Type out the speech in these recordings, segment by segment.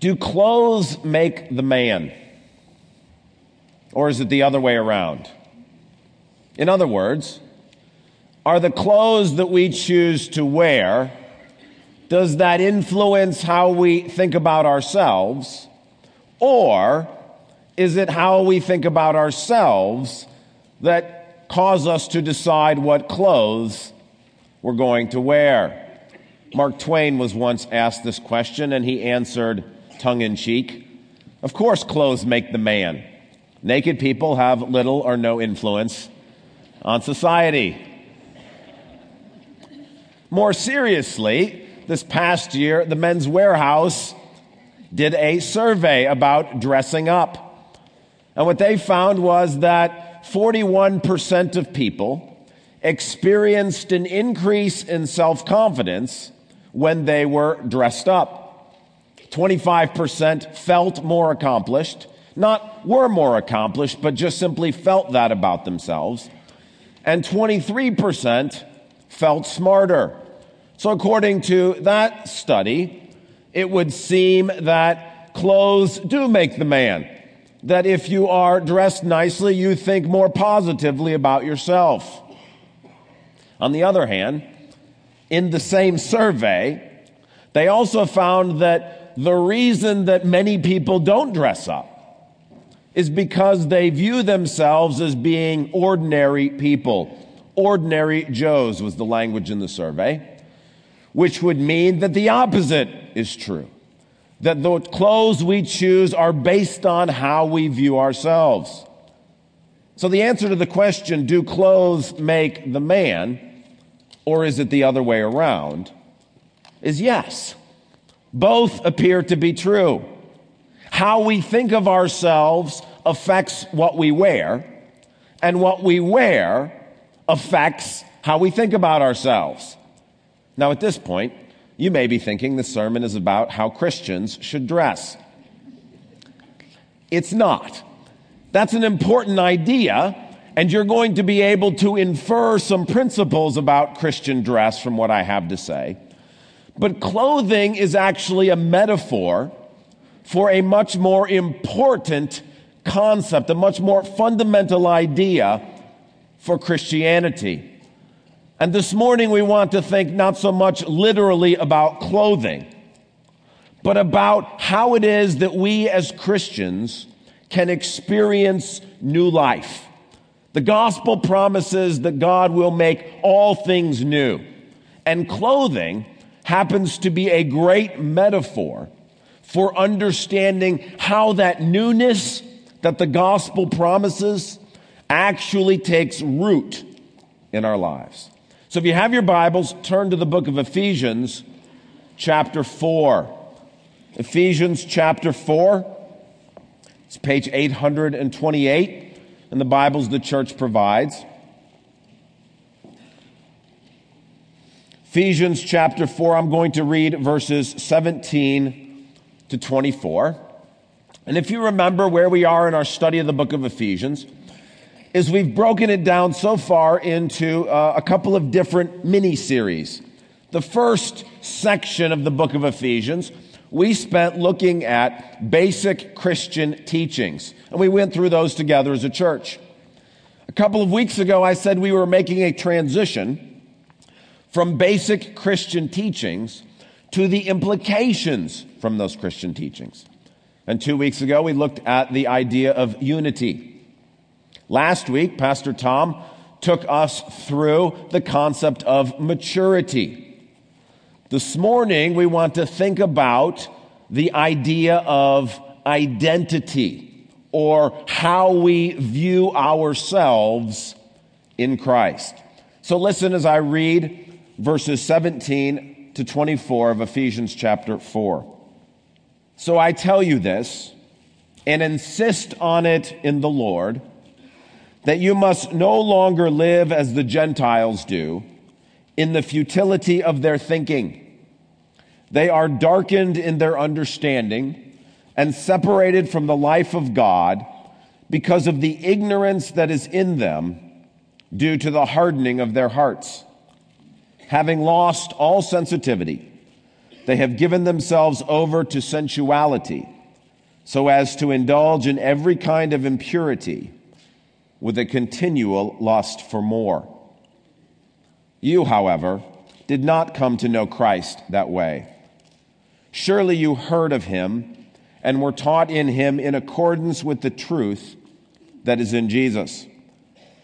Do clothes make the man? Or is it the other way around? In other words, are the clothes that we choose to wear, does that influence how we think about ourselves? Or is it how we think about ourselves that cause us to decide what clothes we're going to wear? Mark Twain was once asked this question and he answered tongue in cheek, Of course, clothes make the man. Naked people have little or no influence on society. More seriously, this past year, the Men's Wearhouse did a survey about dressing up. And what they found was that 41% of people experienced an increase in self confidence when they were dressed up. 25% felt more accomplished, not were more accomplished, but just simply felt that about themselves. And 23% felt smarter. So, according to that study, it would seem that clothes do make the man. That if you are dressed nicely, you think more positively about yourself. On the other hand, in the same survey, they also found that the reason that many people don't dress up is because they view themselves as being ordinary people. Ordinary Joes was the language in the survey, which would mean that the opposite is true. That the clothes we choose are based on how we view ourselves. So the answer to the question, do clothes make the man, or is it the other way around, is yes. Both appear to be true. How we think of ourselves affects what we wear, and what we wear affects how we think about ourselves. Now, at this point, you may be thinking the sermon is about how Christians should dress. It's not. That's an important idea, and you're going to be able to infer some principles about Christian dress from what I have to say. But clothing is actually a metaphor for a much more important concept, a much more fundamental idea for Christianity. And this morning we want to think not so much literally about clothing, but about how it is that we as Christians can experience new life. The gospel promises that God will make all things new. And clothing happens to be a great metaphor for understanding how that newness that the gospel promises actually takes root in our lives. So if you have your Bibles, turn to the book of Ephesians, chapter 4. Ephesians chapter 4. It's page 828 in the Bibles the church provides. Ephesians chapter 4, I'm going to read verses 17 to 24. And if you remember where we are in our study of the book of Ephesians, is we've broken it down so far into uh, a couple of different mini series. The first section of the book of Ephesians, we spent looking at basic Christian teachings, and we went through those together as a church. A couple of weeks ago, I said we were making a transition from basic Christian teachings to the implications from those Christian teachings. And two weeks ago, we looked at the idea of unity. Last week, Pastor Tom took us through the concept of maturity. This morning, we want to think about the idea of identity or how we view ourselves in Christ. So listen as I read verses 17 to 24 of Ephesians chapter 4. So I tell you this and insist on it in the Lord that you must no longer live as the Gentiles do in the futility of their thinking. They are darkened in their understanding and separated from the life of God because of the ignorance that is in them due to the hardening of their hearts having lost all sensitivity, they have given themselves over to sensuality so as to indulge in every kind of impurity with a continual lust for more. You, however, did not come to know Christ that way. Surely you heard of him and were taught in him in accordance with the truth that is in Jesus.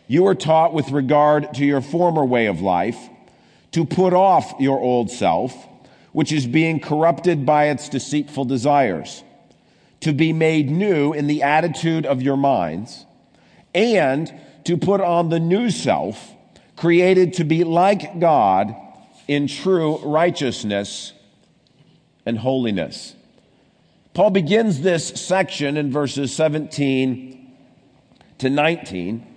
You were taught with regard to your former way of life to put off your old self, which is being corrupted by its deceitful desires, to be made new in the attitude of your minds, and to put on the new self, created to be like God in true righteousness and holiness. Paul begins this section in verses 17 to 19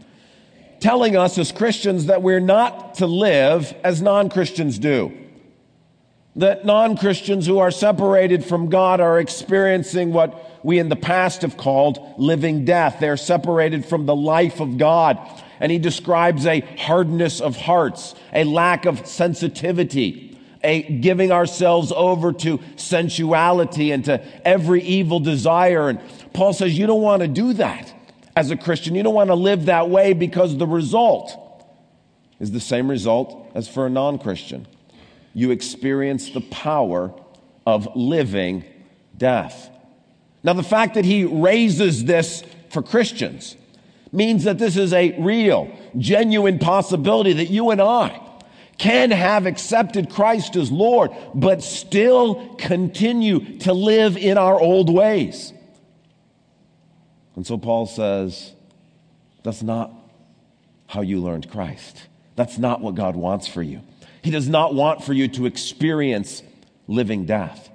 telling us as Christians that we're not to live as non Christians do. That non Christians who are separated from God are experiencing what we in the past have called living death. They're separated from the life of God. And he describes a hardness of hearts, a lack of sensitivity, a giving ourselves over to sensuality and to every evil desire. And Paul says, You don't want to do that as a Christian. You don't want to live that way because the result is the same result as for a non Christian. You experience the power of living death. Now, the fact that he raises this for Christians means that this is a real, genuine possibility that you and I can have accepted Christ as Lord, but still continue to live in our old ways. And so Paul says, that's not how you learned Christ. That's not what God wants for you. He does not want for you to experience living death.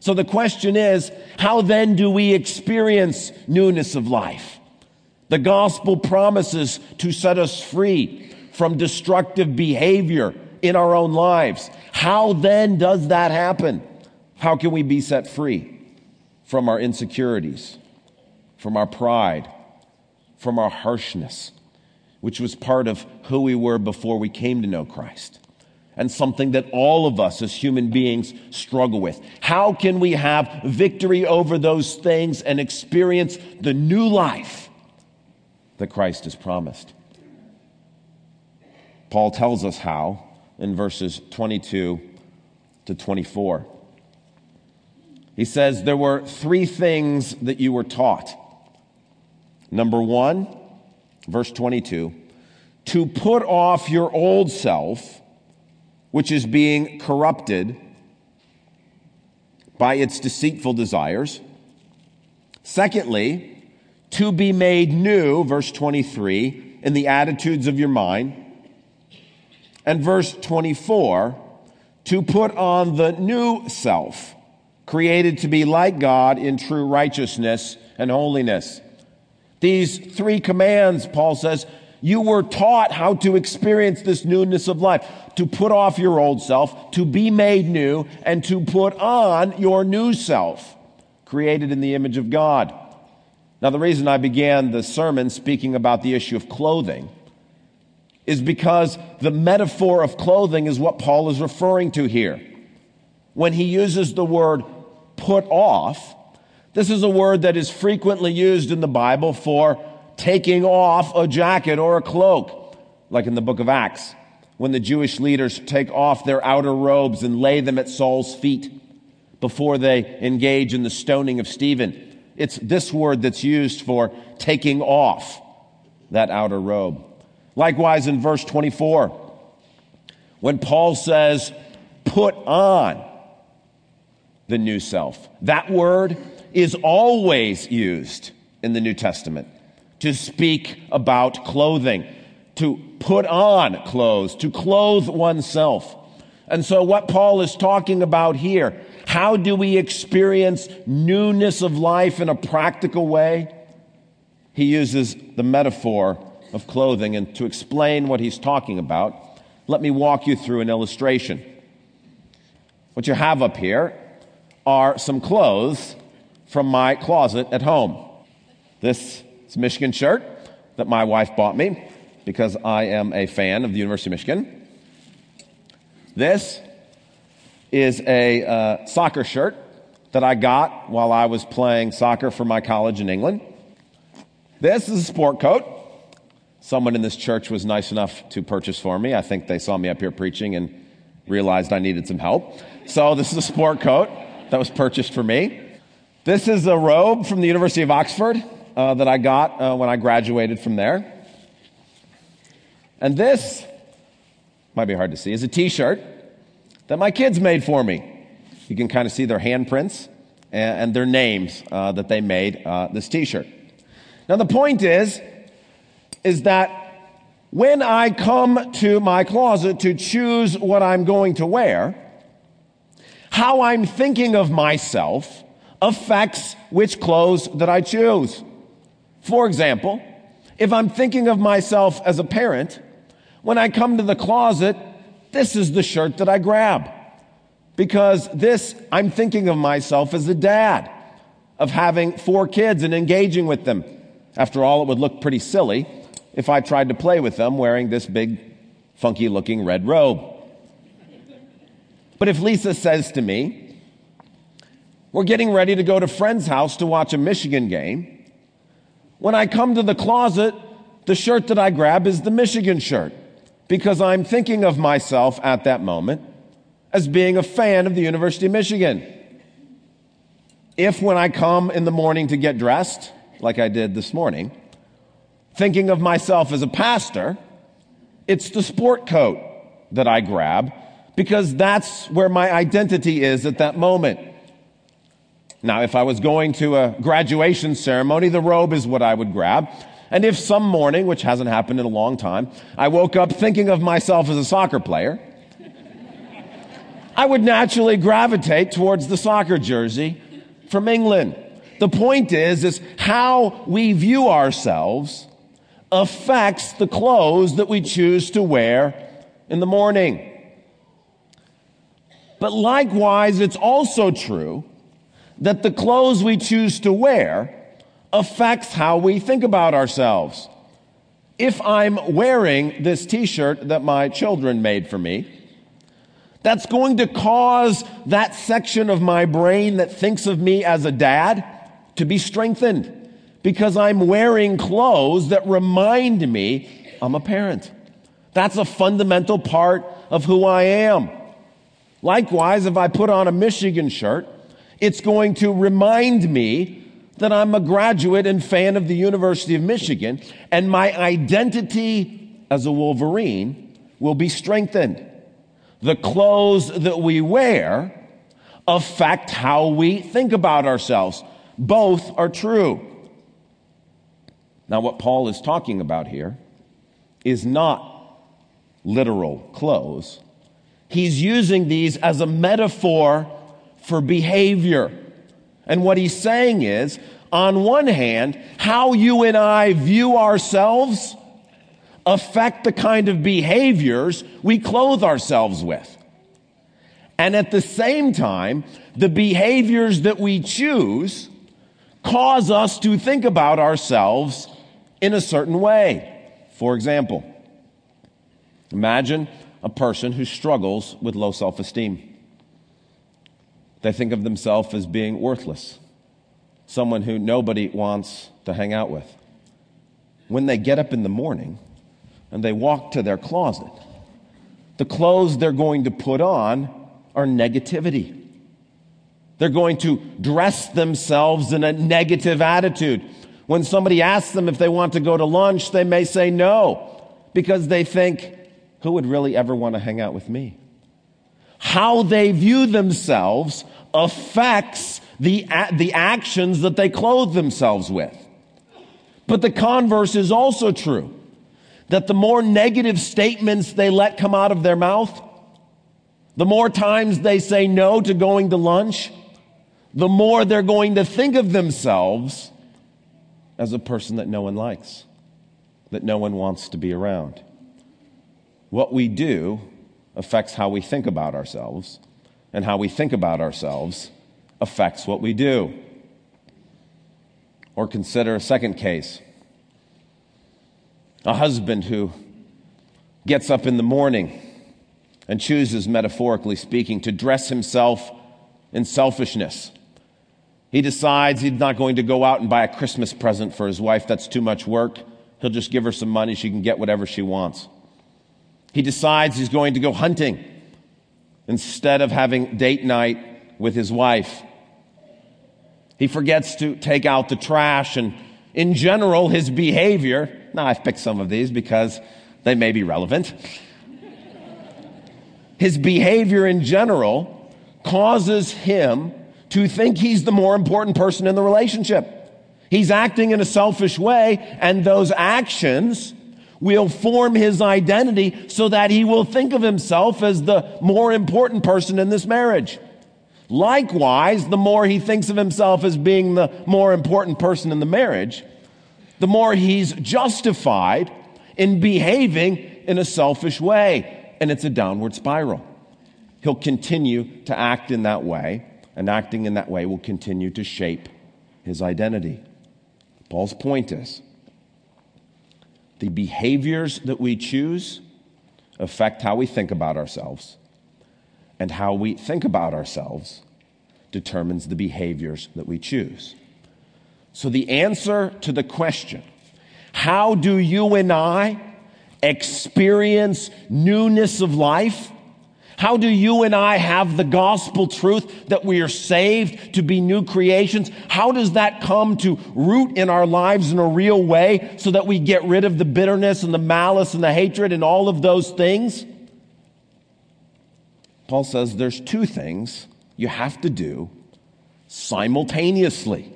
So the question is, how then do we experience newness of life? The gospel promises to set us free from destructive behavior in our own lives. How then does that happen? How can we be set free from our insecurities, from our pride, from our harshness, which was part of who we were before we came to know Christ? and something that all of us as human beings struggle with. How can we have victory over those things and experience the new life that Christ has promised? Paul tells us how in verses 22 to 24. He says, There were three things that you were taught. Number one, verse 22, to put off your old self, which is being corrupted by its deceitful desires. Secondly, to be made new, verse 23, in the attitudes of your mind. And verse 24, to put on the new self, created to be like God in true righteousness and holiness. These three commands, Paul says, you were taught how to experience this newness of life, to put off your old self, to be made new, and to put on your new self, created in the image of God. Now, the reason I began the sermon speaking about the issue of clothing is because the metaphor of clothing is what Paul is referring to here. When he uses the word put off, this is a word that is frequently used in the Bible for taking off a jacket or a cloak, like in the book of Acts, when the Jewish leaders take off their outer robes and lay them at Saul's feet before they engage in the stoning of Stephen. It's this word that's used for taking off that outer robe. Likewise, in verse 24, when Paul says, put on the new self, that word is always used in the New Testament to speak about clothing, to put on clothes, to clothe oneself. And so, what Paul is talking about here, how do we experience newness of life in a practical way? He uses the metaphor of clothing. And to explain what he's talking about, let me walk you through an illustration. What you have up here are some clothes from my closet at home. This is a Michigan shirt that my wife bought me because I am a fan of the University of Michigan. This is a uh, soccer shirt that I got while I was playing soccer for my college in England. This is a sport coat. Someone in this church was nice enough to purchase for me. I think they saw me up here preaching and realized I needed some help. So this is a sport coat that was purchased for me. This is a robe from the University of Oxford uh, that I got uh, when I graduated from there. And this, might be hard to see, is a t shirt that my kids made for me. You can kind of see their handprints and, and their names uh, that they made uh, this t shirt. Now, the point is, is that when I come to my closet to choose what I'm going to wear, how I'm thinking of myself affects which clothes that I choose. For example, if I'm thinking of myself as a parent, when I come to the closet, this is the shirt that I grab. Because this, I'm thinking of myself as a dad, of having four kids and engaging with them. After all, it would look pretty silly if I tried to play with them wearing this big, funky looking red robe. But if Lisa says to me, We're getting ready to go to friend's house to watch a Michigan game, when I come to the closet, the shirt that I grab is the Michigan shirt because I'm thinking of myself at that moment as being a fan of the University of Michigan. If when I come in the morning to get dressed, like I did this morning, thinking of myself as a pastor, it's the sport coat that I grab because that's where my identity is at that moment. Now, if I was going to a graduation ceremony, the robe is what I would grab. And if some morning, which hasn't happened in a long time, I woke up thinking of myself as a soccer player, I would naturally gravitate towards the soccer jersey from England. The point is, is how we view ourselves affects the clothes that we choose to wear in the morning. But likewise, it's also true that the clothes we choose to wear affects how we think about ourselves. If I'm wearing this t-shirt that my children made for me, that's going to cause that section of my brain that thinks of me as a dad to be strengthened because I'm wearing clothes that remind me I'm a parent. That's a fundamental part of who I am. Likewise, if I put on a Michigan shirt, it's going to remind me that I'm a graduate and fan of the University of Michigan, and my identity as a Wolverine will be strengthened. The clothes that we wear affect how we think about ourselves. Both are true. Now, what Paul is talking about here is not literal clothes. He's using these as a metaphor for behavior. And what he's saying is, on one hand, how you and I view ourselves affect the kind of behaviors we clothe ourselves with. And at the same time, the behaviors that we choose cause us to think about ourselves in a certain way. For example, imagine a person who struggles with low self esteem. They think of themselves as being worthless, someone who nobody wants to hang out with. When they get up in the morning and they walk to their closet, the clothes they're going to put on are negativity. They're going to dress themselves in a negative attitude. When somebody asks them if they want to go to lunch, they may say no because they think, who would really ever want to hang out with me? How they view themselves affects the, the actions that they clothe themselves with. But the converse is also true that the more negative statements they let come out of their mouth, the more times they say no to going to lunch, the more they're going to think of themselves as a person that no one likes, that no one wants to be around. What we do affects how we think about ourselves and how we think about ourselves affects what we do. Or consider a second case a husband who gets up in the morning and chooses, metaphorically speaking, to dress himself in selfishness. He decides he's not going to go out and buy a Christmas present for his wife. That's too much work. He'll just give her some money. She can get whatever she wants. He decides he's going to go hunting instead of having date night with his wife. He forgets to take out the trash and in general, his behavior, now I've picked some of these because they may be relevant. His behavior in general causes him to think he's the more important person in the relationship. He's acting in a selfish way, and those actions will form his identity so that he will think of himself as the more important person in this marriage. Likewise, the more he thinks of himself as being the more important person in the marriage, the more he's justified in behaving in a selfish way. And it's a downward spiral. He'll continue to act in that way, and acting in that way will continue to shape his identity. Paul's point is the behaviors that we choose affect how we think about ourselves, and how we think about ourselves determines the behaviors that we choose. So, the answer to the question, how do you and I experience newness of life? How do you and I have the gospel truth that we are saved to be new creations? How does that come to root in our lives in a real way so that we get rid of the bitterness and the malice and the hatred and all of those things? Paul says there's two things you have to do simultaneously.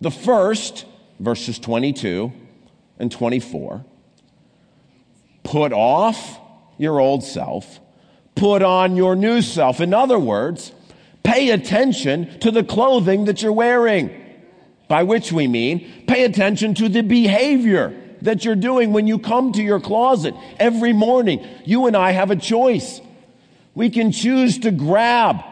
The first, verses 22 and 24, put off your old self put on your new self. In other words, pay attention to the clothing that you're wearing. By which we mean, pay attention to the behavior that you're doing when you come to your closet every morning. You and I have a choice. We can choose to grab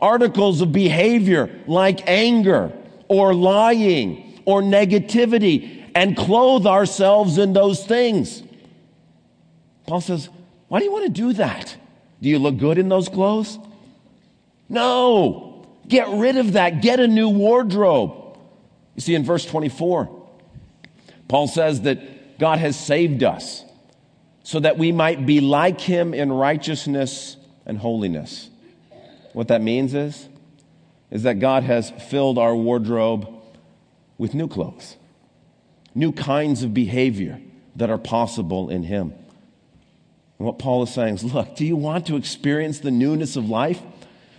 articles of behavior like anger or lying or negativity and clothe ourselves in those things. Paul says, Why do you want to do that? Do you look good in those clothes? No. Get rid of that. Get a new wardrobe. You see, in verse 24, Paul says that God has saved us so that we might be like him in righteousness and holiness. What that means is, is that God has filled our wardrobe with new clothes, new kinds of behavior that are possible in him. And what Paul is saying is look, do you want to experience the newness of life?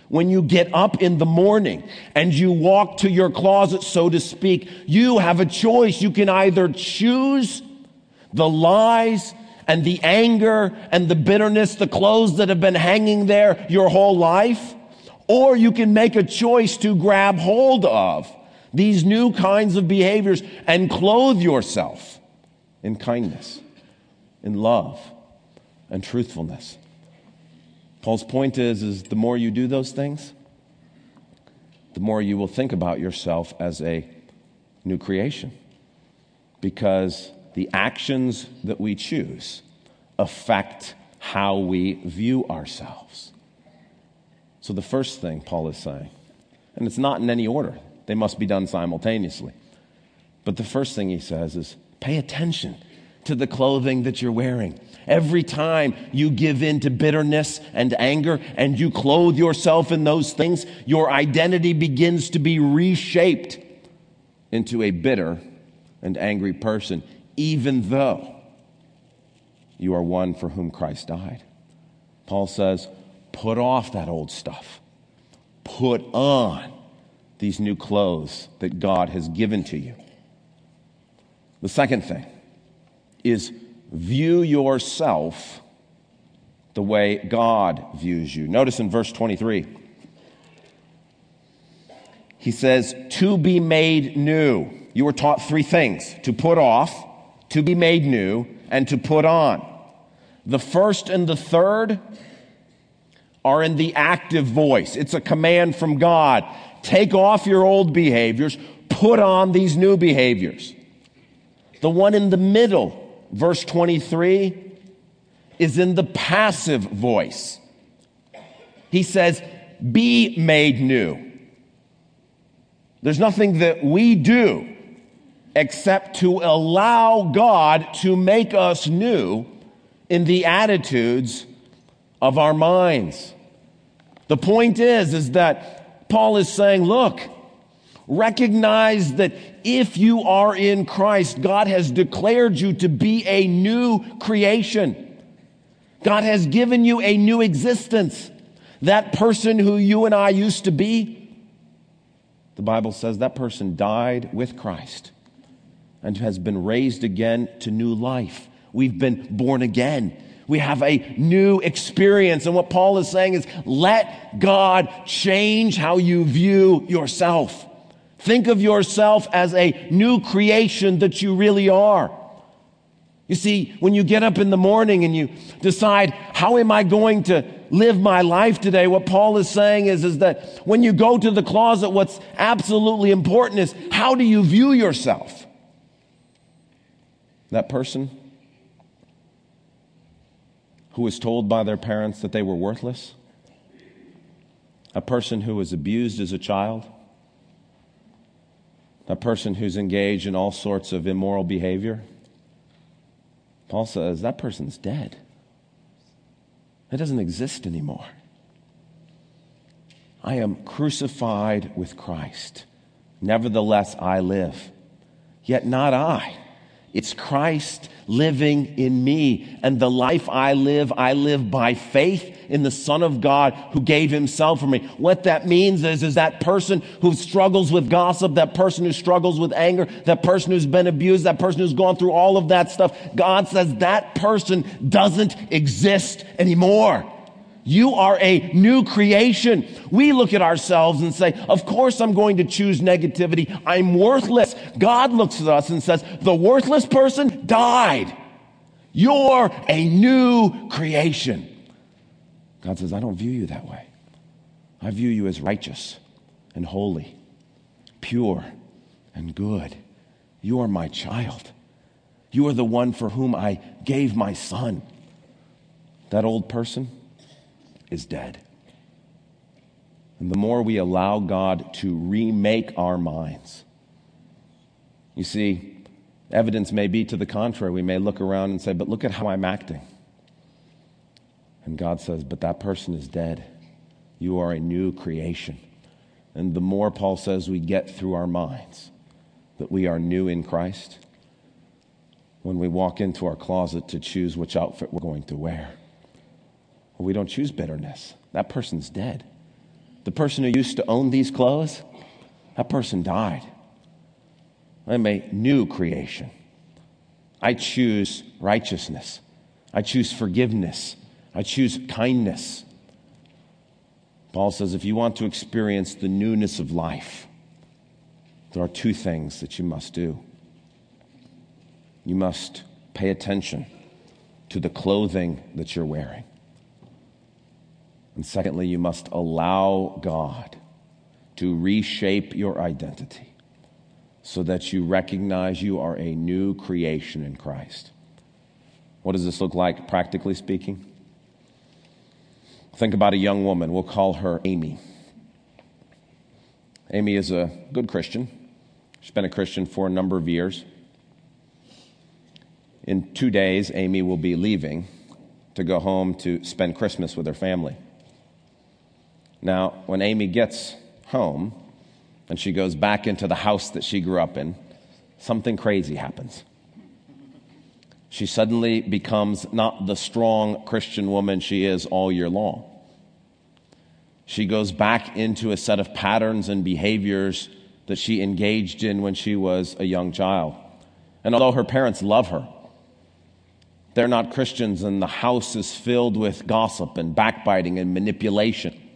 When you get up in the morning and you walk to your closet, so to speak, you have a choice. You can either choose the lies and the anger and the bitterness, the clothes that have been hanging there your whole life, or you can make a choice to grab hold of these new kinds of behaviors and clothe yourself in kindness, in love and truthfulness. Paul's point is, is the more you do those things, the more you will think about yourself as a new creation. Because the actions that we choose affect how we view ourselves. So, the first thing Paul is saying, and it's not in any order, they must be done simultaneously. But the first thing he says is pay attention to the clothing that you're wearing. Every time you give in to bitterness and anger and you clothe yourself in those things, your identity begins to be reshaped into a bitter and angry person, even though you are one for whom Christ died. Paul says, put off that old stuff, put on these new clothes that God has given to you. The second thing, is view yourself the way God views you. Notice in verse 23, he says, to be made new. You were taught three things to put off, to be made new, and to put on. The first and the third are in the active voice. It's a command from God. Take off your old behaviors, put on these new behaviors. The one in the middle verse 23, is in the passive voice. He says, Be made new. There's nothing that we do except to allow God to make us new in the attitudes of our minds. The point is, is that Paul is saying, look, recognize that if you are in Christ, God has declared you to be a new creation. God has given you a new existence. That person who you and I used to be, the Bible says that person died with Christ and has been raised again to new life. We've been born again. We have a new experience. And what Paul is saying is let God change how you view yourself. Think of yourself as a new creation that you really are. You see, when you get up in the morning and you decide, how am I going to live my life today? What Paul is saying is, is that when you go to the closet, what's absolutely important is how do you view yourself? That person who was told by their parents that they were worthless? A person who was abused as a child? A person who's engaged in all sorts of immoral behavior? Paul says that person's dead. It doesn't exist anymore. I am crucified with Christ. Nevertheless, I live. Yet not I it's Christ living in me. And the life I live, I live by faith in the Son of God who gave himself for me. What that means is, is that person who struggles with gossip, that person who struggles with anger, that person who's been abused, that person who's gone through all of that stuff, God says that person doesn't exist anymore. You are a new creation. We look at ourselves and say, Of course, I'm going to choose negativity. I'm worthless. God looks at us and says, The worthless person died. You're a new creation. God says, I don't view you that way. I view you as righteous and holy, pure and good. You are my child. You are the one for whom I gave my son. That old person, is dead. And the more we allow God to remake our minds, you see, evidence may be to the contrary. We may look around and say, But look at how I'm acting. And God says, But that person is dead. You are a new creation. And the more Paul says we get through our minds that we are new in Christ, when we walk into our closet to choose which outfit we're going to wear, well, we don't choose bitterness. That person's dead. The person who used to own these clothes, that person died. I'm a new creation. I choose righteousness. I choose forgiveness. I choose kindness. Paul says if you want to experience the newness of life, there are two things that you must do. You must pay attention to the clothing that you're wearing. And secondly, you must allow God to reshape your identity so that you recognize you are a new creation in Christ. What does this look like, practically speaking? Think about a young woman. We'll call her Amy. Amy is a good Christian. She's been a Christian for a number of years. In two days, Amy will be leaving to go home to spend Christmas with her family. Now, when Amy gets home and she goes back into the house that she grew up in, something crazy happens. She suddenly becomes not the strong Christian woman she is all year long. She goes back into a set of patterns and behaviors that she engaged in when she was a young child. And although her parents love her, they're not Christians, and the house is filled with gossip and backbiting and manipulation.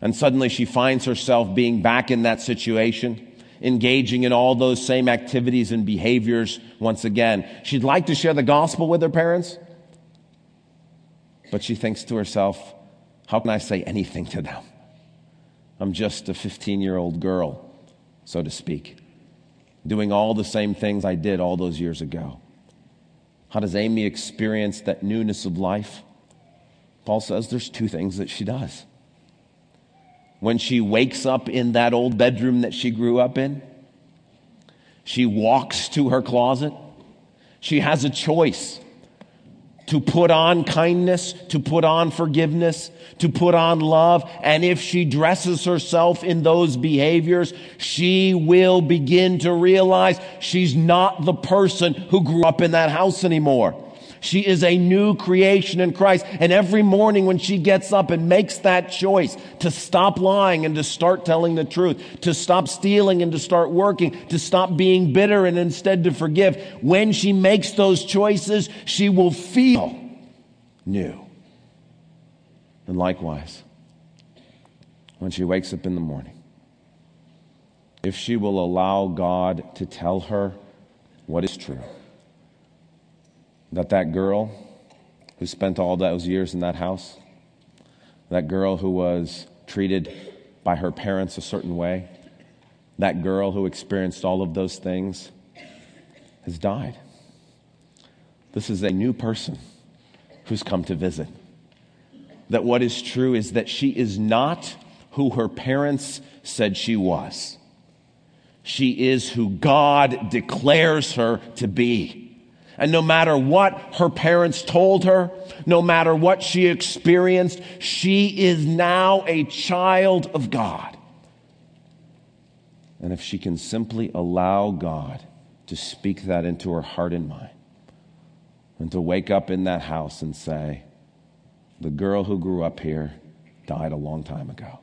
And suddenly she finds herself being back in that situation, engaging in all those same activities and behaviors once again. She'd like to share the gospel with her parents, but she thinks to herself, how can I say anything to them? I'm just a 15 year old girl, so to speak, doing all the same things I did all those years ago. How does Amy experience that newness of life? Paul says there's two things that she does. When she wakes up in that old bedroom that she grew up in, she walks to her closet. She has a choice to put on kindness, to put on forgiveness, to put on love. And if she dresses herself in those behaviors, she will begin to realize she's not the person who grew up in that house anymore. She is a new creation in Christ. And every morning when she gets up and makes that choice to stop lying and to start telling the truth, to stop stealing and to start working, to stop being bitter and instead to forgive, when she makes those choices, she will feel new. And likewise, when she wakes up in the morning, if she will allow God to tell her what is true, that that girl who spent all those years in that house, that girl who was treated by her parents a certain way, that girl who experienced all of those things has died. This is a new person who's come to visit. That what is true is that she is not who her parents said she was. She is who God declares her to be. And no matter what her parents told her, no matter what she experienced, she is now a child of God. And if she can simply allow God to speak that into her heart and mind, and to wake up in that house and say, The girl who grew up here died a long time ago.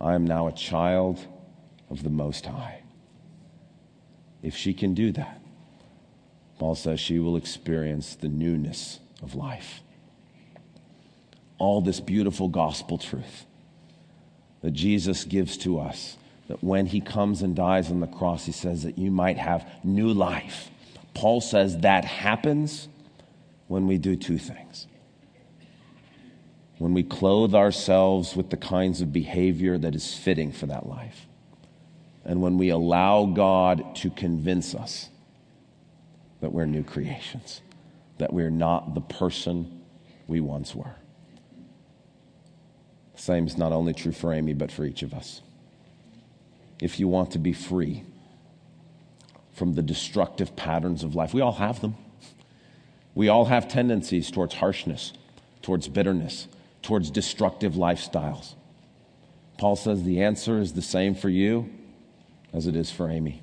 I am now a child of the Most High. If she can do that, Paul says she will experience the newness of life. All this beautiful gospel truth that Jesus gives to us, that when he comes and dies on the cross, he says that you might have new life. Paul says that happens when we do two things. When we clothe ourselves with the kinds of behavior that is fitting for that life. And when we allow God to convince us that we're new creations, that we're not the person we once were. The same is not only true for Amy, but for each of us. If you want to be free from the destructive patterns of life, we all have them. We all have tendencies towards harshness, towards bitterness, towards destructive lifestyles. Paul says the answer is the same for you as it is for Amy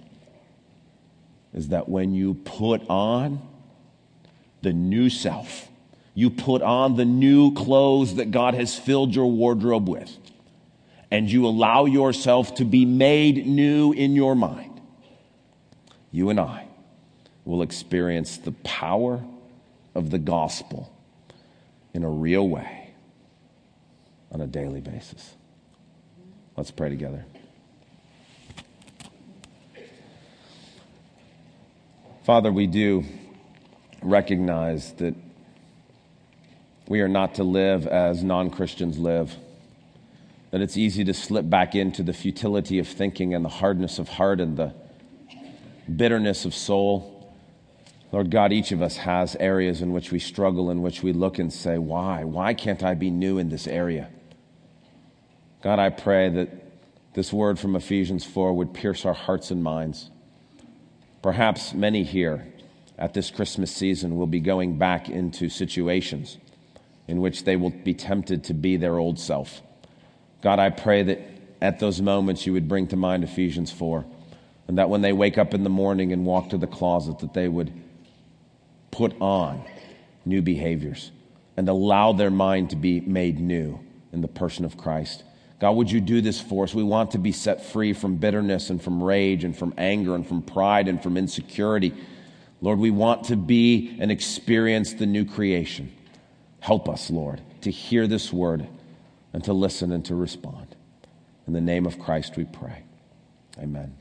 is that when you put on the new self, you put on the new clothes that God has filled your wardrobe with, and you allow yourself to be made new in your mind, you and I will experience the power of the gospel in a real way on a daily basis. Let's pray together. Father, we do recognize that we are not to live as non Christians live, that it's easy to slip back into the futility of thinking and the hardness of heart and the bitterness of soul. Lord God, each of us has areas in which we struggle, in which we look and say, Why? Why can't I be new in this area? God, I pray that this word from Ephesians 4 would pierce our hearts and minds. Perhaps many here at this Christmas season will be going back into situations in which they will be tempted to be their old self. God, I pray that at those moments you would bring to mind Ephesians 4, and that when they wake up in the morning and walk to the closet, that they would put on new behaviors and allow their mind to be made new in the person of Christ. God, would you do this for us? We want to be set free from bitterness and from rage and from anger and from pride and from insecurity. Lord, we want to be and experience the new creation. Help us, Lord, to hear this word and to listen and to respond. In the name of Christ we pray. Amen.